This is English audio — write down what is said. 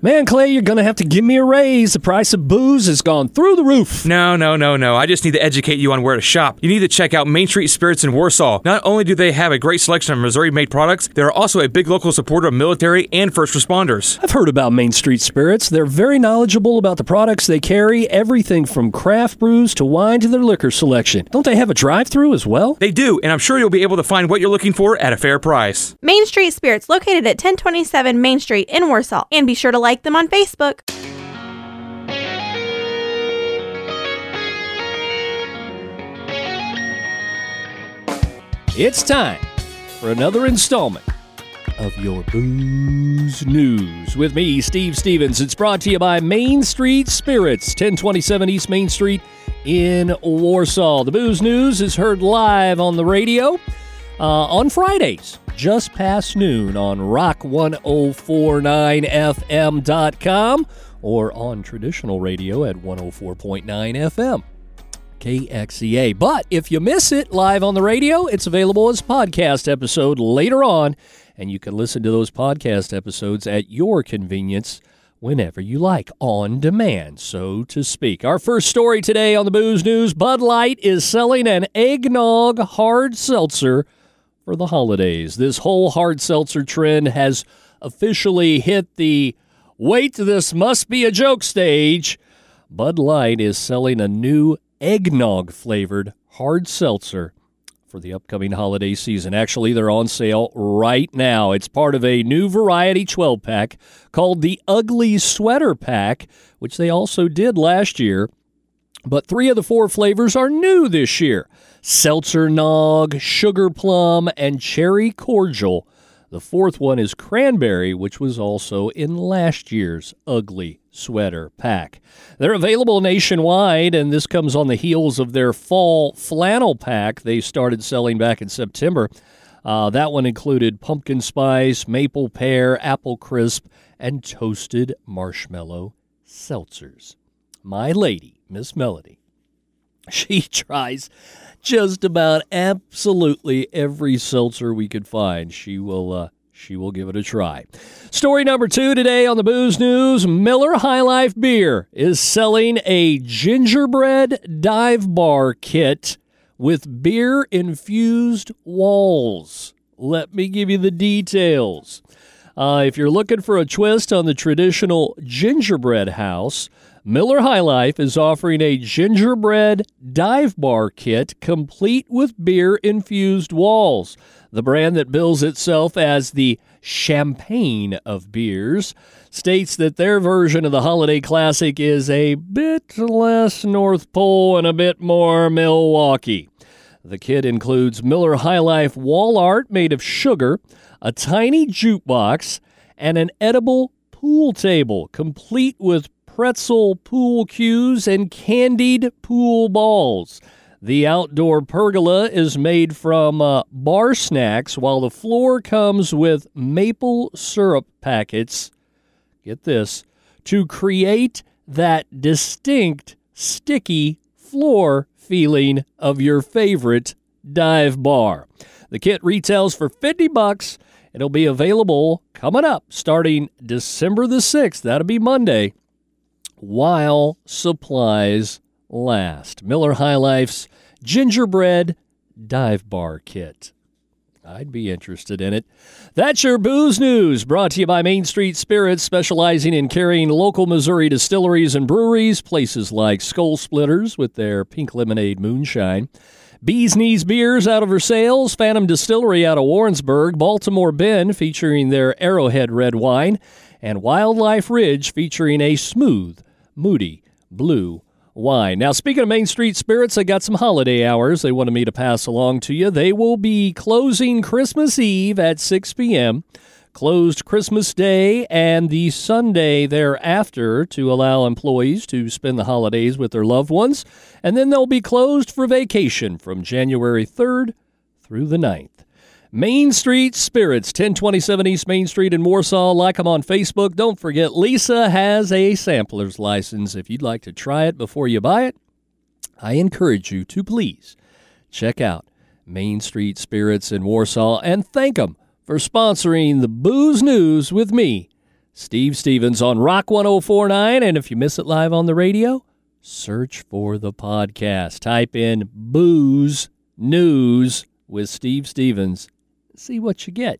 Man, Clay, you're going to have to give me a raise. The price of booze has gone through the roof. No, no, no, no. I just need to educate you on where to shop. You need to check out Main Street Spirits in Warsaw. Not only do they have a great selection of Missouri made products, they're also a big local supporter of military and first responders. I've heard about Main Street Spirits. They're very knowledgeable about the products they carry, everything from craft brews to wine to their liquor selection. Don't they have a drive through as well? They do, and I'm sure you'll be able to find what you're looking for at a fair price. Main Street Spirits, located at 1027 Main Street in Warsaw. And be sure to like them on Facebook. It's time for another installment of your booze news with me, Steve Stevens. It's brought to you by Main Street Spirits, 1027 East Main Street in Warsaw. The booze news is heard live on the radio uh, on Fridays, just past noon on rock1049fm.com or on traditional radio at 104.9 FM. KXEA. But if you miss it live on the radio, it's available as podcast episode later on, and you can listen to those podcast episodes at your convenience whenever you like, on demand, so to speak. Our first story today on the Booze News Bud Light is selling an eggnog hard seltzer for the holidays. This whole hard seltzer trend has officially hit the wait, this must be a joke stage. Bud Light is selling a new eggnog flavored hard seltzer for the upcoming holiday season. Actually, they're on sale right now. It's part of a new variety 12 pack called the Ugly Sweater Pack, which they also did last year. But three of the four flavors are new this year Seltzer Nog, Sugar Plum, and Cherry Cordial. The fourth one is Cranberry, which was also in last year's Ugly Sweater Pack. They're available nationwide, and this comes on the heels of their Fall Flannel Pack they started selling back in September. Uh, that one included pumpkin spice, maple pear, apple crisp, and toasted marshmallow seltzers. My lady, Miss Melody, she tries just about absolutely every seltzer we could find. She will uh, she will give it a try. Story number two today on the Booze News Miller High Life Beer is selling a gingerbread dive bar kit with beer infused walls. Let me give you the details. Uh, if you're looking for a twist on the traditional gingerbread house, Miller High Life is offering a gingerbread dive bar kit complete with beer infused walls. The brand that bills itself as the champagne of beers states that their version of the holiday classic is a bit less North Pole and a bit more Milwaukee. The kit includes Miller High Life wall art made of sugar, a tiny jukebox, and an edible pool table complete with pretzel pool cues, and candied pool balls. The outdoor pergola is made from uh, bar snacks, while the floor comes with maple syrup packets. Get this to create that distinct, sticky floor feeling of your favorite dive bar. The kit retails for 50 bucks. It'll be available coming up starting December the 6th. That'll be Monday while supplies last. Miller High Life's gingerbread dive bar kit. I'd be interested in it. That's your booze news, brought to you by Main Street Spirits, specializing in carrying local Missouri distilleries and breweries, places like Skull Splitters with their pink lemonade moonshine. Bees Knees Beers out of Versailles, Phantom Distillery out of Warrensburg, Baltimore Bend featuring their Arrowhead Red Wine, and Wildlife Ridge featuring a smooth, Moody Blue Wine. Now, speaking of Main Street Spirits, I got some holiday hours they wanted me to pass along to you. They will be closing Christmas Eve at 6 p.m., closed Christmas Day and the Sunday thereafter to allow employees to spend the holidays with their loved ones, and then they'll be closed for vacation from January 3rd through the 9th. Main Street Spirits, 1027 East Main Street in Warsaw. Like them on Facebook. Don't forget, Lisa has a sampler's license. If you'd like to try it before you buy it, I encourage you to please check out Main Street Spirits in Warsaw and thank them for sponsoring the Booze News with me, Steve Stevens on Rock 1049. And if you miss it live on the radio, search for the podcast. Type in Booze News with Steve Stevens. See what you get.